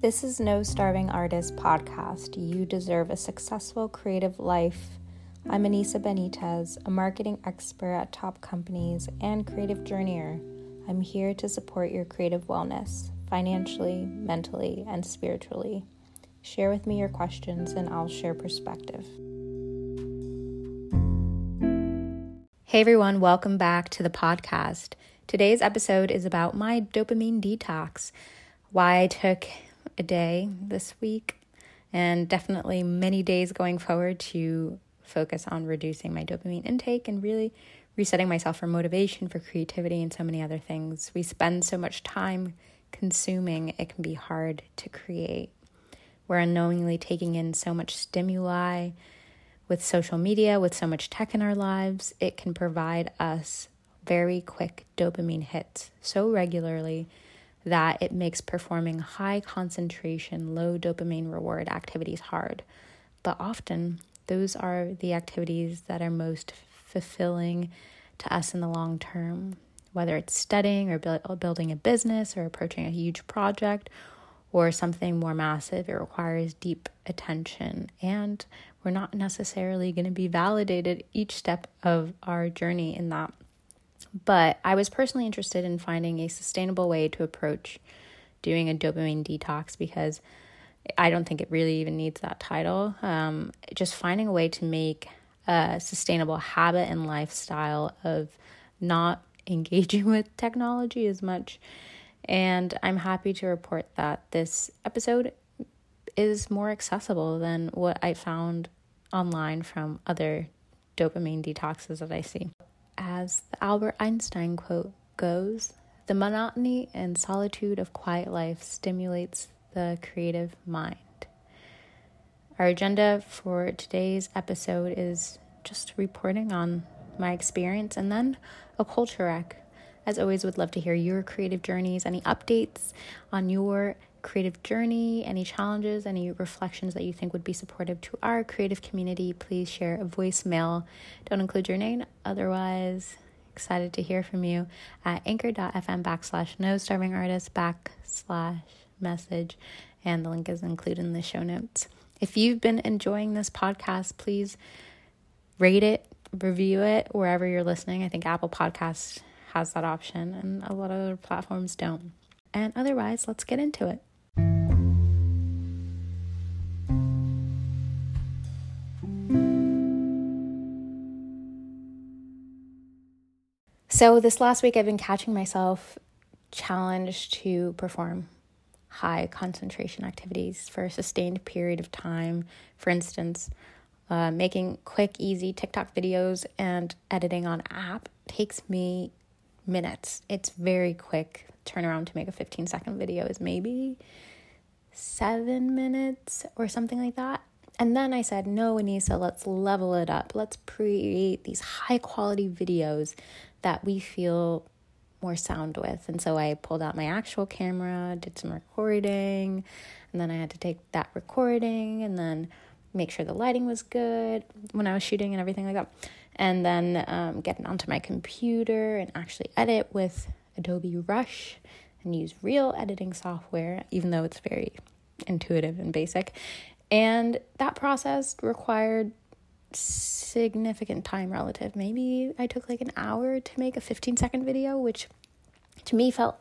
This is No Starving Artist podcast. You deserve a successful creative life. I'm Anissa Benitez, a marketing expert at top companies and creative journeyer. I'm here to support your creative wellness, financially, mentally, and spiritually. Share with me your questions and I'll share perspective. Hey everyone, welcome back to the podcast. Today's episode is about my dopamine detox, why I took a day this week, and definitely many days going forward to focus on reducing my dopamine intake and really resetting myself for motivation, for creativity, and so many other things. We spend so much time consuming, it can be hard to create. We're unknowingly taking in so much stimuli with social media, with so much tech in our lives. It can provide us very quick dopamine hits so regularly that it makes performing high concentration, low dopamine reward activities hard. But often, those are the activities that are most fulfilling to us in the long term, whether it's studying or build, building a business or approaching a huge project or something more massive. It requires deep attention, and we're not necessarily going to be validated each step of our journey in that but I was personally interested in finding a sustainable way to approach doing a dopamine detox because I don't think it really even needs that title. Um, just finding a way to make a sustainable habit and lifestyle of not engaging with technology as much. And I'm happy to report that this episode is more accessible than what I found online from other dopamine detoxes that I see as the Albert Einstein quote goes, the monotony and solitude of quiet life stimulates the creative mind. Our agenda for today's episode is just reporting on my experience and then a culture rec. As always, would love to hear your creative journeys, any updates on your creative journey, any challenges, any reflections that you think would be supportive to our creative community, please share a voicemail. Don't include your name, otherwise, excited to hear from you at anchor.fm backslash no starving artist backslash message, and the link is included in the show notes. If you've been enjoying this podcast, please rate it, review it wherever you're listening. I think Apple Podcasts has that option, and a lot of other platforms don't. And otherwise, let's get into it. So, this last week, I've been catching myself challenged to perform high concentration activities for a sustained period of time. For instance, uh, making quick, easy TikTok videos and editing on app takes me minutes. It's very quick turnaround to make a 15 second video is maybe seven minutes or something like that. And then I said, no, Anissa, let's level it up. Let's create these high quality videos that we feel more sound with. And so I pulled out my actual camera, did some recording, and then I had to take that recording and then make sure the lighting was good when I was shooting and everything like that. And then um, onto my computer and actually edit with Adobe Rush and use real editing software, even though it's very intuitive and basic. And that process required significant time relative. Maybe I took like an hour to make a 15 second video, which to me felt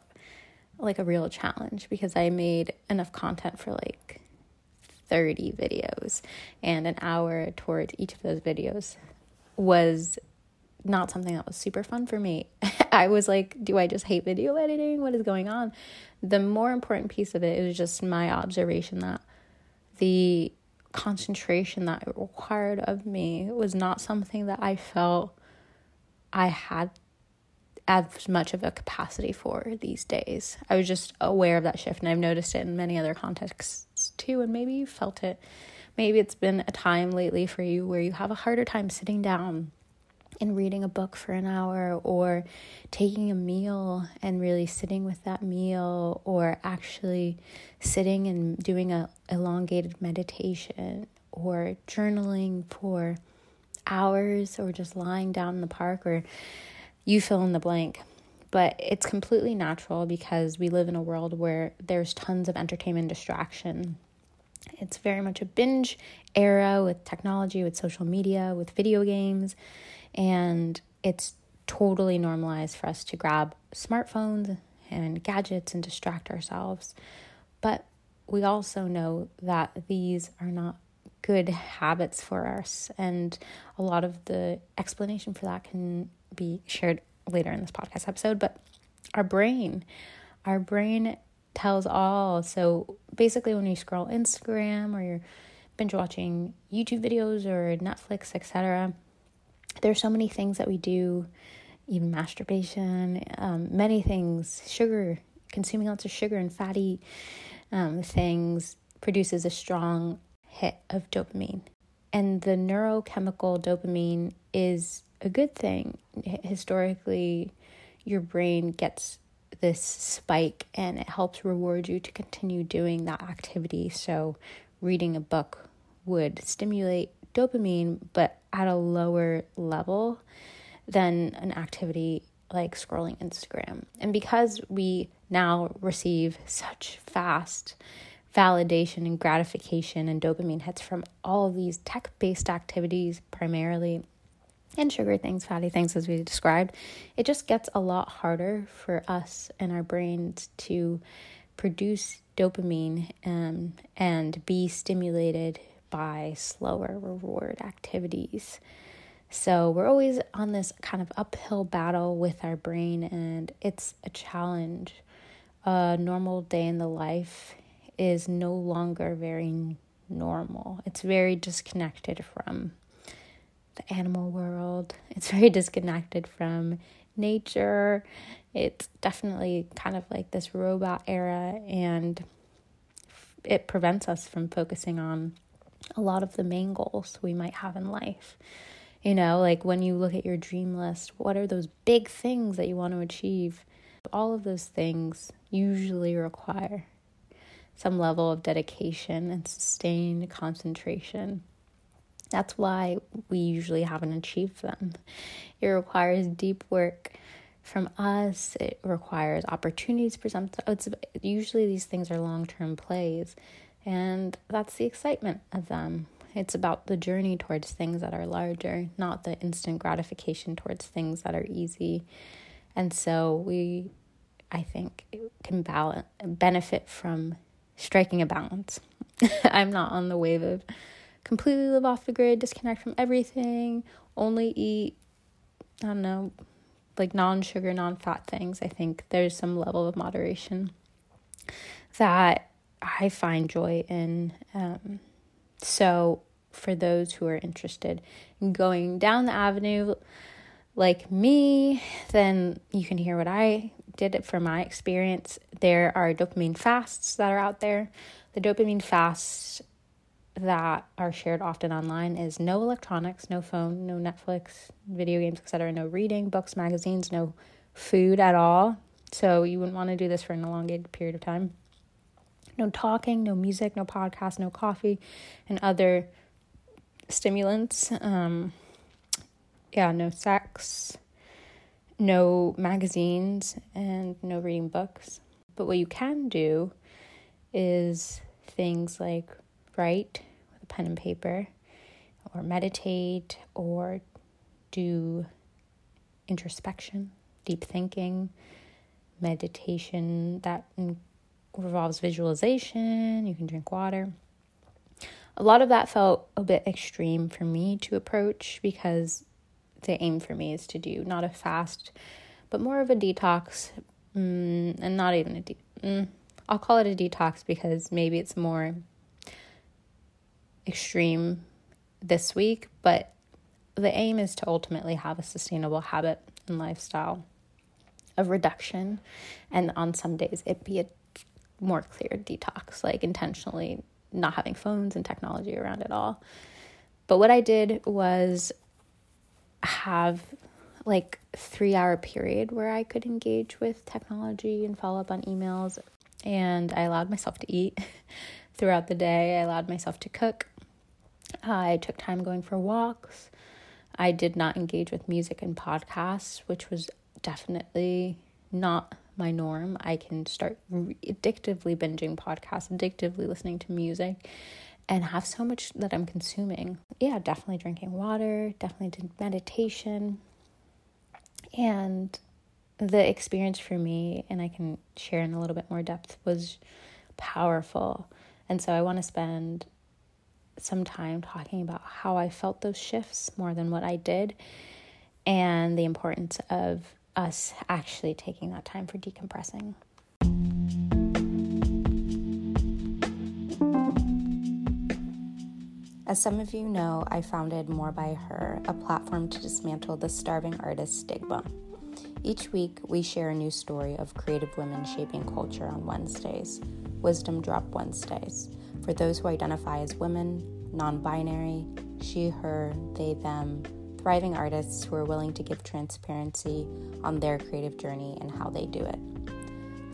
like a real challenge because I made enough content for like 30 videos, and an hour towards each of those videos was not something that was super fun for me. I was like, do I just hate video editing? What is going on? The more important piece of it is just my observation that the concentration that it required of me was not something that I felt I had as much of a capacity for these days. I was just aware of that shift, and I've noticed it in many other contexts too. And maybe you felt it. Maybe it's been a time lately for you where you have a harder time sitting down and reading a book for an hour or taking a meal and really sitting with that meal or actually sitting and doing a elongated meditation or journaling for hours or just lying down in the park or you fill in the blank but it's completely natural because we live in a world where there's tons of entertainment distraction. It's very much a binge era with technology, with social media, with video games, and it's totally normalized for us to grab smartphones and gadgets and distract ourselves. But we also know that these are not good habits for us, and a lot of the explanation for that can be shared later in this podcast episode. But our brain, our brain tells all. So basically, when you scroll Instagram or you're binge watching YouTube videos or Netflix, etc., there's so many things that we do, even masturbation, um, many things, sugar, consuming lots of sugar and fatty um, things produces a strong hit of dopamine. And the neurochemical dopamine is a good thing. Historically, your brain gets this spike and it helps reward you to continue doing that activity. So, reading a book would stimulate dopamine, but at a lower level than an activity like scrolling Instagram. And because we now receive such fast validation and gratification and dopamine hits from all of these tech based activities, primarily, and sugar things, fatty things, as we described, it just gets a lot harder for us and our brains to produce dopamine um, and be stimulated by slower reward activities. So we're always on this kind of uphill battle with our brain, and it's a challenge. A normal day in the life is no longer very normal, it's very disconnected from the animal world, it's very disconnected from nature. It's definitely kind of like this robot era, and it prevents us from focusing on a lot of the main goals we might have in life. You know, like when you look at your dream list, what are those big things that you want to achieve? All of those things usually require some level of dedication and sustained concentration. That's why we usually haven't achieved them. It requires deep work from us. It requires opportunities present. It's usually these things are long term plays, and that's the excitement of them. It's about the journey towards things that are larger, not the instant gratification towards things that are easy. And so we, I think, can balance, benefit from striking a balance. I'm not on the wave of completely live off the grid, disconnect from everything, only eat, I don't know, like non sugar, non fat things. I think there's some level of moderation that I find joy in. Um, so, for those who are interested in going down the avenue like me, then you can hear what I did it from my experience. There are dopamine fasts that are out there. The dopamine fasts that are shared often online is no electronics, no phone, no Netflix, video games, etc., no reading, books, magazines, no food at all. So you wouldn't want to do this for an elongated period of time. No talking, no music, no podcast, no coffee, and other stimulants. Um, yeah, no sex, no magazines, and no reading books. But what you can do is things like write with a pen and paper, or meditate, or do introspection, deep thinking, meditation that involves visualization. You can drink water. A lot of that felt a bit extreme for me to approach because the aim for me is to do not a fast, but more of a detox, mm, and not even a de- mm, I'll call it a detox because maybe it's more extreme this week, but the aim is to ultimately have a sustainable habit and lifestyle of reduction, and on some days it be a more clear detox, like intentionally not having phones and technology around at all. But what I did was have like three hour period where I could engage with technology and follow up on emails. And I allowed myself to eat throughout the day. I allowed myself to cook. I took time going for walks. I did not engage with music and podcasts, which was definitely not my norm. I can start addictively binging podcasts, addictively listening to music, and have so much that I'm consuming. Yeah, definitely drinking water, definitely did meditation. And the experience for me, and I can share in a little bit more depth, was powerful. And so I want to spend some time talking about how I felt those shifts more than what I did and the importance of us actually taking that time for decompressing. As some of you know, I founded More by Her, a platform to dismantle the starving artist stigma. Each week, we share a new story of creative women shaping culture on Wednesdays, Wisdom Drop Wednesdays, for those who identify as women, non binary, she, her, they, them, thriving artists who are willing to give transparency on their creative journey and how they do it.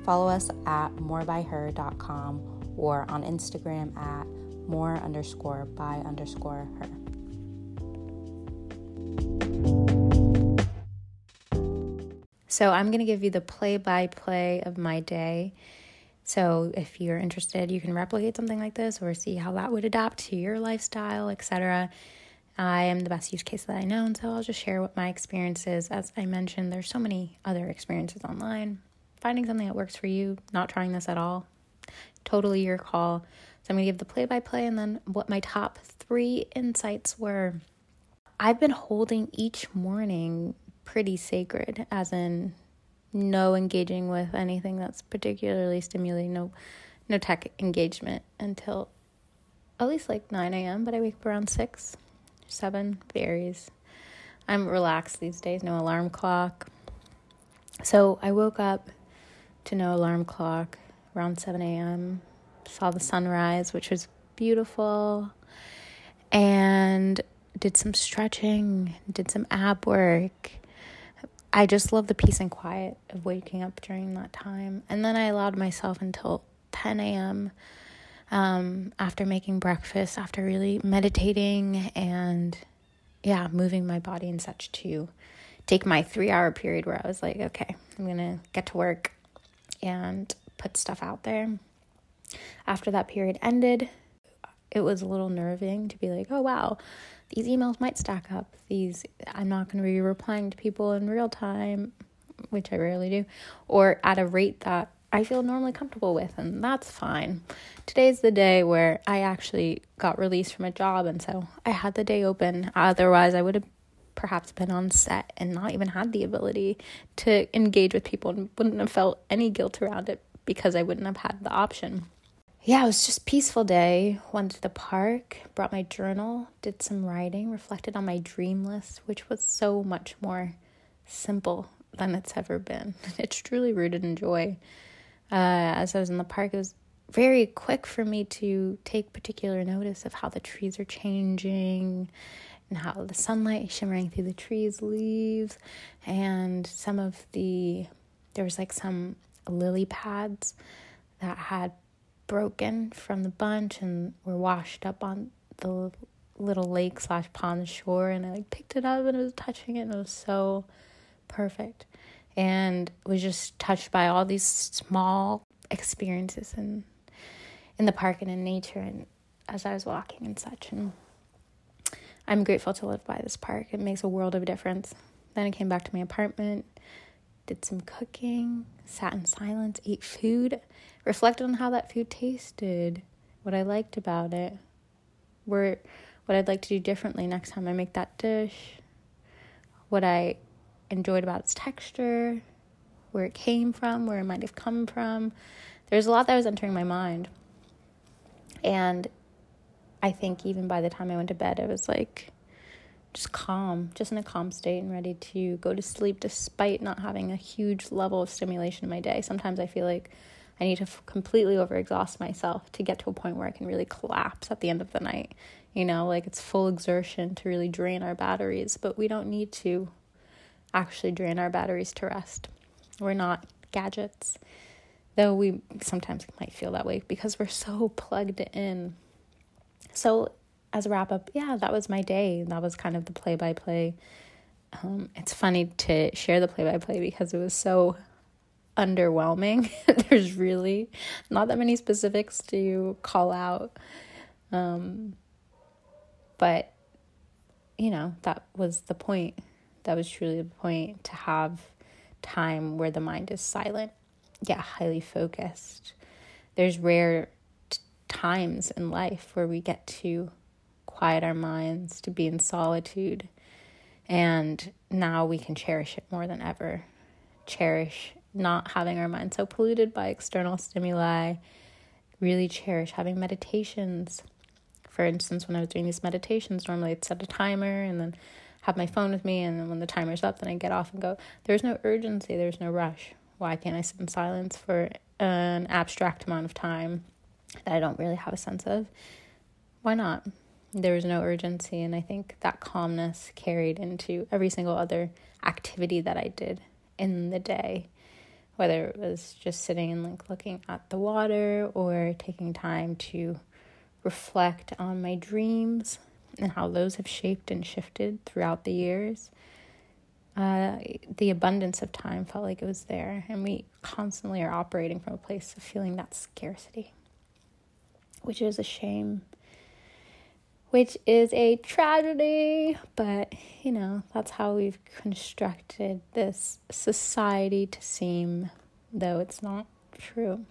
Follow us at morebyher.com or on Instagram at more underscore by underscore her. So I'm going to give you the play by play of my day. So if you're interested, you can replicate something like this or see how that would adapt to your lifestyle, etc. I am the best use case that I know, and so I'll just share what my experience is. As I mentioned, there's so many other experiences online. Finding something that works for you, not trying this at all, totally your call. So I'm gonna give the play by play and then what my top three insights were. I've been holding each morning pretty sacred, as in no engaging with anything that's particularly stimulating, no no tech engagement until at least like 9 a.m., but I wake up around 6 seven varies. I'm relaxed these days, no alarm clock. So I woke up to no alarm clock around 7 a.m., saw the sunrise, which was beautiful, and did some stretching, did some ab work. I just love the peace and quiet of waking up during that time. And then I allowed myself until 10 a.m um, after making breakfast, after really meditating and yeah, moving my body and such to take my three hour period where I was like, okay, I'm gonna get to work and put stuff out there. After that period ended, it was a little nerving to be like, oh wow, these emails might stack up. These I'm not to be replying to people in real time, which I rarely do, or at a rate that I feel normally comfortable with, and that's fine. Today's the day where I actually got released from a job, and so I had the day open. Otherwise, I would have perhaps been on set and not even had the ability to engage with people and wouldn't have felt any guilt around it because I wouldn't have had the option. Yeah, it was just peaceful day. Went to the park, brought my journal, did some writing, reflected on my dream list, which was so much more simple than it's ever been. It's truly rooted in joy uh, as I was in the park, it was very quick for me to take particular notice of how the trees are changing and how the sunlight shimmering through the trees leaves. And some of the there was like some lily pads that had broken from the bunch and were washed up on the little lake slash pond shore. And I like picked it up and I was touching it and it was so perfect and was just touched by all these small experiences in in the park and in nature and as I was walking and such and I'm grateful to live by this park. It makes a world of difference. Then I came back to my apartment, did some cooking, sat in silence, ate food, reflected on how that food tasted, what I liked about it, where what I'd like to do differently next time I make that dish, what I enjoyed about its texture, where it came from, where it might have come from. There's a lot that was entering my mind. And I think even by the time I went to bed, I was like just calm, just in a calm state and ready to go to sleep despite not having a huge level of stimulation in my day. Sometimes I feel like I need to f- completely overexhaust myself to get to a point where I can really collapse at the end of the night. You know, like it's full exertion to really drain our batteries, but we don't need to actually drain our batteries to rest. We're not gadgets, though we sometimes might feel that way because we're so plugged in. So, as a wrap up, yeah, that was my day. That was kind of the play by play. It's funny to share the play by play because it was so underwhelming. There's really not that many specifics to call out. Um, but, you know, that was the point. That was truly the point to have time where the mind is silent, yet highly focused. There's rare t- times in life where we get to quiet our minds, to be in solitude. And now we can cherish it more than ever. Cherish not having our mind so polluted by external stimuli. Really cherish having meditations. For instance, when I was doing these meditations, normally I'd set a timer and then have my phone with me. And then when the timer's up, then I get off and go. There's no urgency, there's no rush. Why can't I sit in silence for an abstract amount of time that I don't really have a sense of? Why not? There was no urgency, and I think that calmness carried into every single other activity that I did in the day whether it was just sitting and like looking at the water or taking time to reflect on my dreams and how those have shaped and shifted throughout the years. Uh, the abundance of time felt like it was there, and we constantly are operating from a place of feeling that scarcity, which is a shame, which is a tragedy, but you know, that's how we've constructed this society to seem, though it's not true.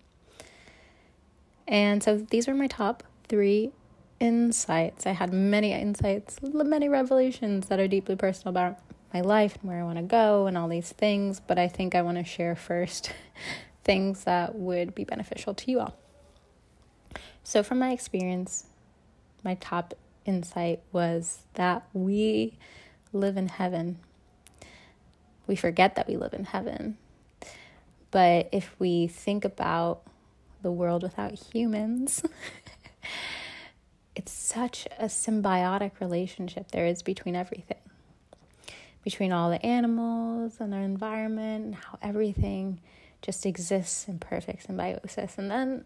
And so these are my top three insights. I had many insights, many revelations that are deeply personal about my life and where I want to go and all these things, but I think I want to share first things that would be beneficial to you all. So, from my experience, my top insight was that we live in heaven. We forget that we live in heaven. But if we think about the world without humans, it's such a symbiotic relationship there is between everything. Between all the animals and their environment and how everything just exists in perfect symbiosis. And then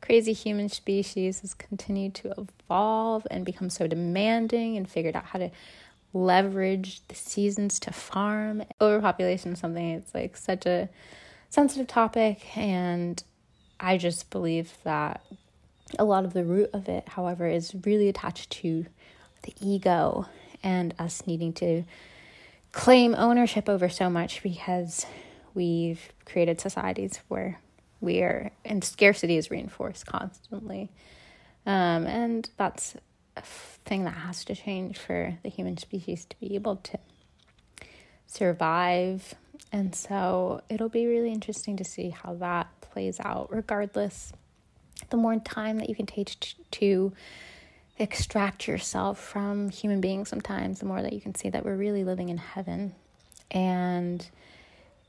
crazy human species has continued to evolve and become so demanding and figured out how to leverage the seasons to farm. Overpopulation is something it's like such a sensitive topic and i just believe that a lot of the root of it, however, is really attached to the ego and us needing to claim ownership over so much because we've created societies where we are and scarcity is reinforced constantly. Um, and that's a thing that has to change for the human species to be able to survive. And so it'll be really interesting to see how that plays out, regardless the more time that you can take to extract yourself from human beings sometimes, the more that you can see that we're really living in heaven. And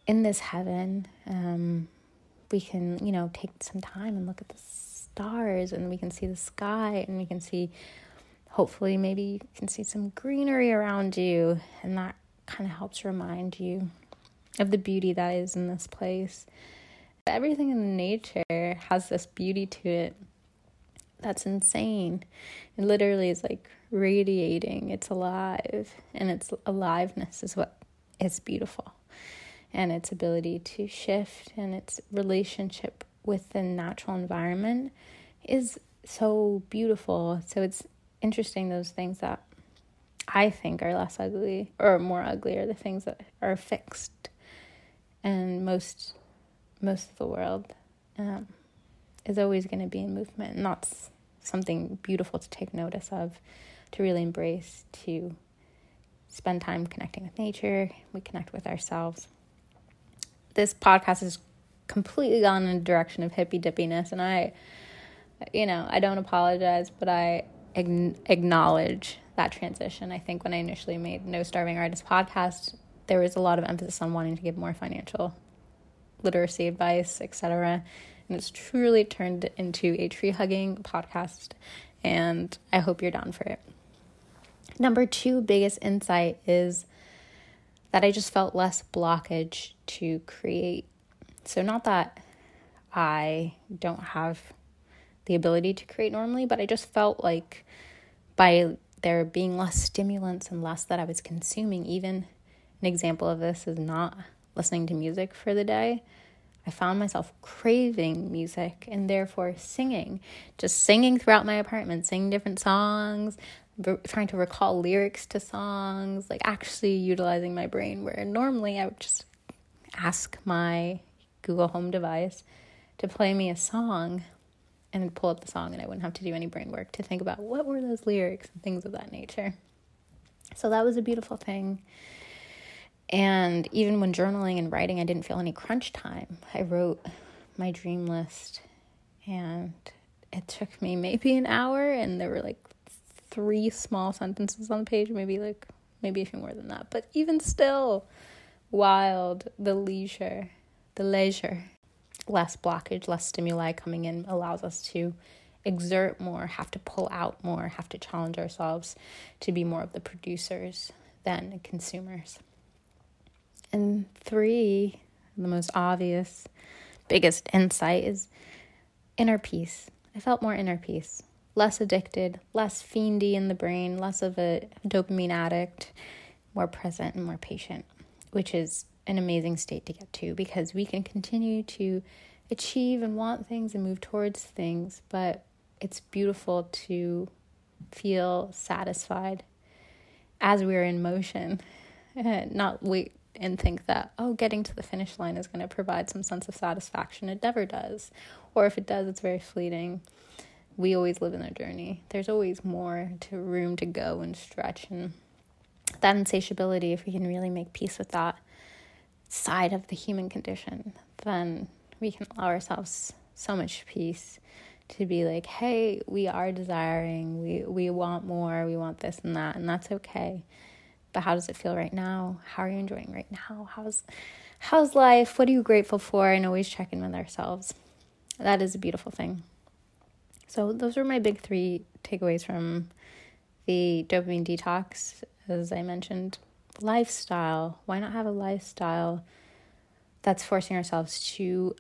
in this heaven, um, we can, you know, take some time and look at the stars and we can see the sky and we can see, hopefully, maybe you can see some greenery around you. And that kind of helps remind you of the beauty that is in this place everything in nature has this beauty to it that's insane. It literally is like radiating. It's alive, and its aliveness is what is beautiful. And its ability to shift and its relationship with the natural environment is so beautiful. So it's interesting those things that I think are less ugly or more ugly are the things that are fixed. And most most of the world um, is always going to be in movement. And that's something beautiful to take notice of, to really embrace, to spend time connecting with nature. We connect with ourselves. This podcast has completely gone in a direction of hippy dippiness, and I, you know, I don't apologize, but I acknowledge that transition. I think when I initially made No Starving Artist podcast, there was a lot of emphasis on wanting to give more financial literacy advice, etc. And it's truly turned into a tree hugging podcast, and I hope you're down for it. Number two biggest insight is that I just felt less blockage to create. So, not that I don't have the ability to create normally, but I just felt like by there being less stimulants and less that I was consuming, even an example of this is not listening to music for the day, I found myself craving music and therefore singing, just singing throughout my apartment, singing different songs, trying to recall lyrics to songs, like actually utilizing my brain where normally I would just ask my Google Home device to play me a song and pull up the song and I wouldn't have to do any brain work to think about what were those lyrics and things of that nature. So that was a beautiful thing. And even when journaling and writing, I didn't feel any crunch time. I wrote my dream list and it took me maybe an hour and there were like three small sentences on the page, maybe like maybe a few more than that. But even still, wild, the leisure, the leisure, less blockage, less stimuli coming in allows us to exert more, have to pull out more, have to challenge ourselves to be more of the producers than consumers. And three, the most obvious, biggest insight is inner peace. I felt more inner peace, less addicted, less fiendy in the brain, less of a dopamine addict, more present and more patient, which is an amazing state to get to because we can continue to achieve and want things and move towards things, but it's beautiful to feel satisfied as we're in motion, not wait and think that, oh, getting to the finish line is going to provide some sense of satisfaction. It never does. Or if it does, it's very fleeting. We always live in a journey. There's always more to room to go and stretch. And that insatiability, if we can really make peace with that side of the human condition, then we can allow ourselves so much peace to be like, hey, we are desiring, we, we want more, we want this and that, and that's okay but how does it feel right now? How are you enjoying right now? How's how's life? What are you grateful for? And always check in with ourselves. That is a beautiful thing. So those were my big three takeaways from the dopamine detox. As I mentioned, lifestyle. Why not have a lifestyle that's forcing ourselves to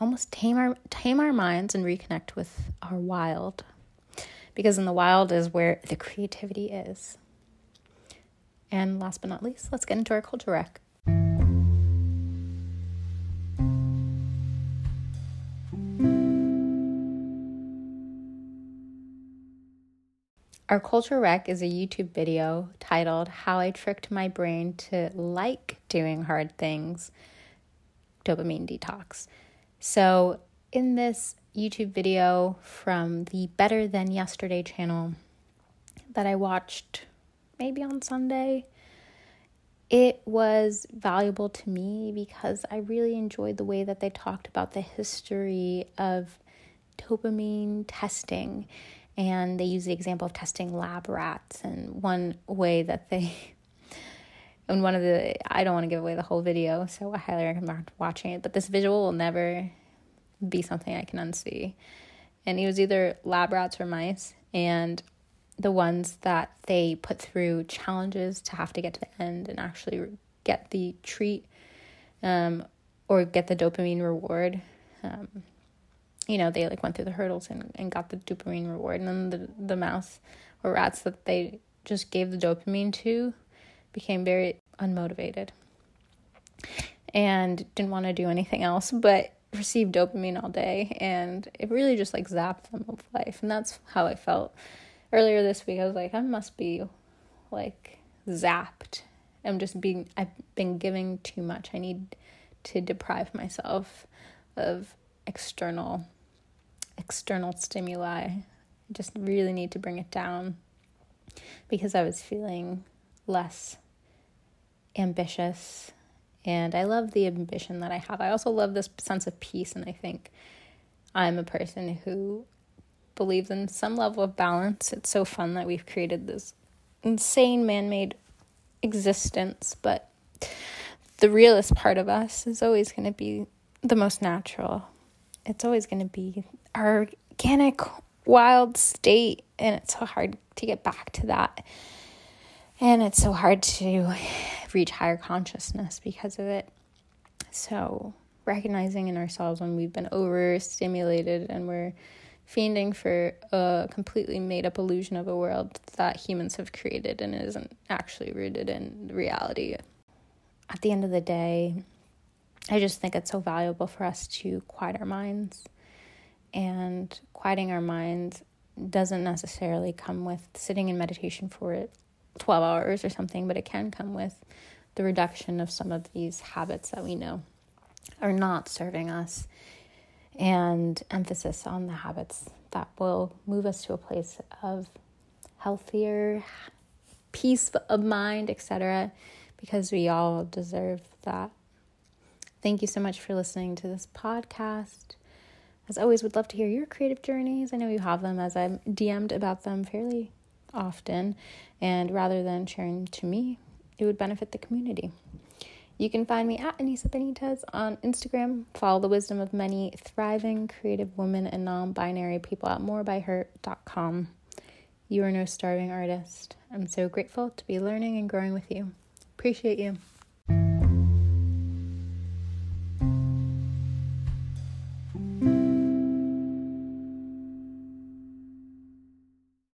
almost tame our tame our minds and reconnect with our wild? Because in the wild is where the creativity is. And last but not least, let's get into our culture rec. Our culture rec is a YouTube video titled How I Tricked My Brain to Like Doing Hard Things Dopamine Detox. So, in this YouTube video from the Better Than Yesterday channel that I watched maybe on Sunday. It was valuable to me because I really enjoyed the way that they talked about the history of dopamine testing. And they use the example of testing lab rats. And one way that they, and one of the, I don't want to give away the whole video, so I highly recommend watching it. But this visual will never be something I can unsee. And it was either lab rats or mice. And the ones that they put through challenges to have to get to the end and actually get the treat um, or get the dopamine reward. Um, you know, they like went through the hurdles and, and got the dopamine reward. And then the, the mouse or rats that they just gave the dopamine to became very unmotivated and didn't want to do anything else but receive dopamine all day. And it really just like zapped them of life. And that's how I felt earlier this week, I was like, I must be like zapped. I'm just being, I've been giving too much. I need to deprive myself of external external stimuli. I just really need to bring it down because I was feeling less ambitious and I love the ambition that I have. I also love this sense of peace and I think I'm a person who believes in some level of balance. It's so fun that we've created this insane man made existence, but the realist part of us is always going to be the most natural. It's always going to be our organic, wild state, and it's so hard to get back to that. And it's so hard to reach higher consciousness because of it. So, recognizing in ourselves when we've been overstimulated and we're fiending for a completely made up illusion of a world that humans have created and isn't actually rooted in reality. At the end of the day, I just think it's so valuable for us to quiet our minds. And quieting our minds doesn't necessarily come with sitting in meditation for 12 hours or something, but it can come with the reduction of some of these habits that we know are not serving us and emphasis on the habits that will move us to a place of healthier peace of mind etc because we all deserve that. Thank you so much for listening to this podcast. As always would love to hear your creative journeys. I know you have them as i'm dm'd about them fairly often and rather than sharing to me it would benefit the community you can find me at Anissa Benitez on Instagram. Follow the wisdom of many thriving creative women and non binary people at morebyher.com. You are no starving artist. I'm so grateful to be learning and growing with you. Appreciate you.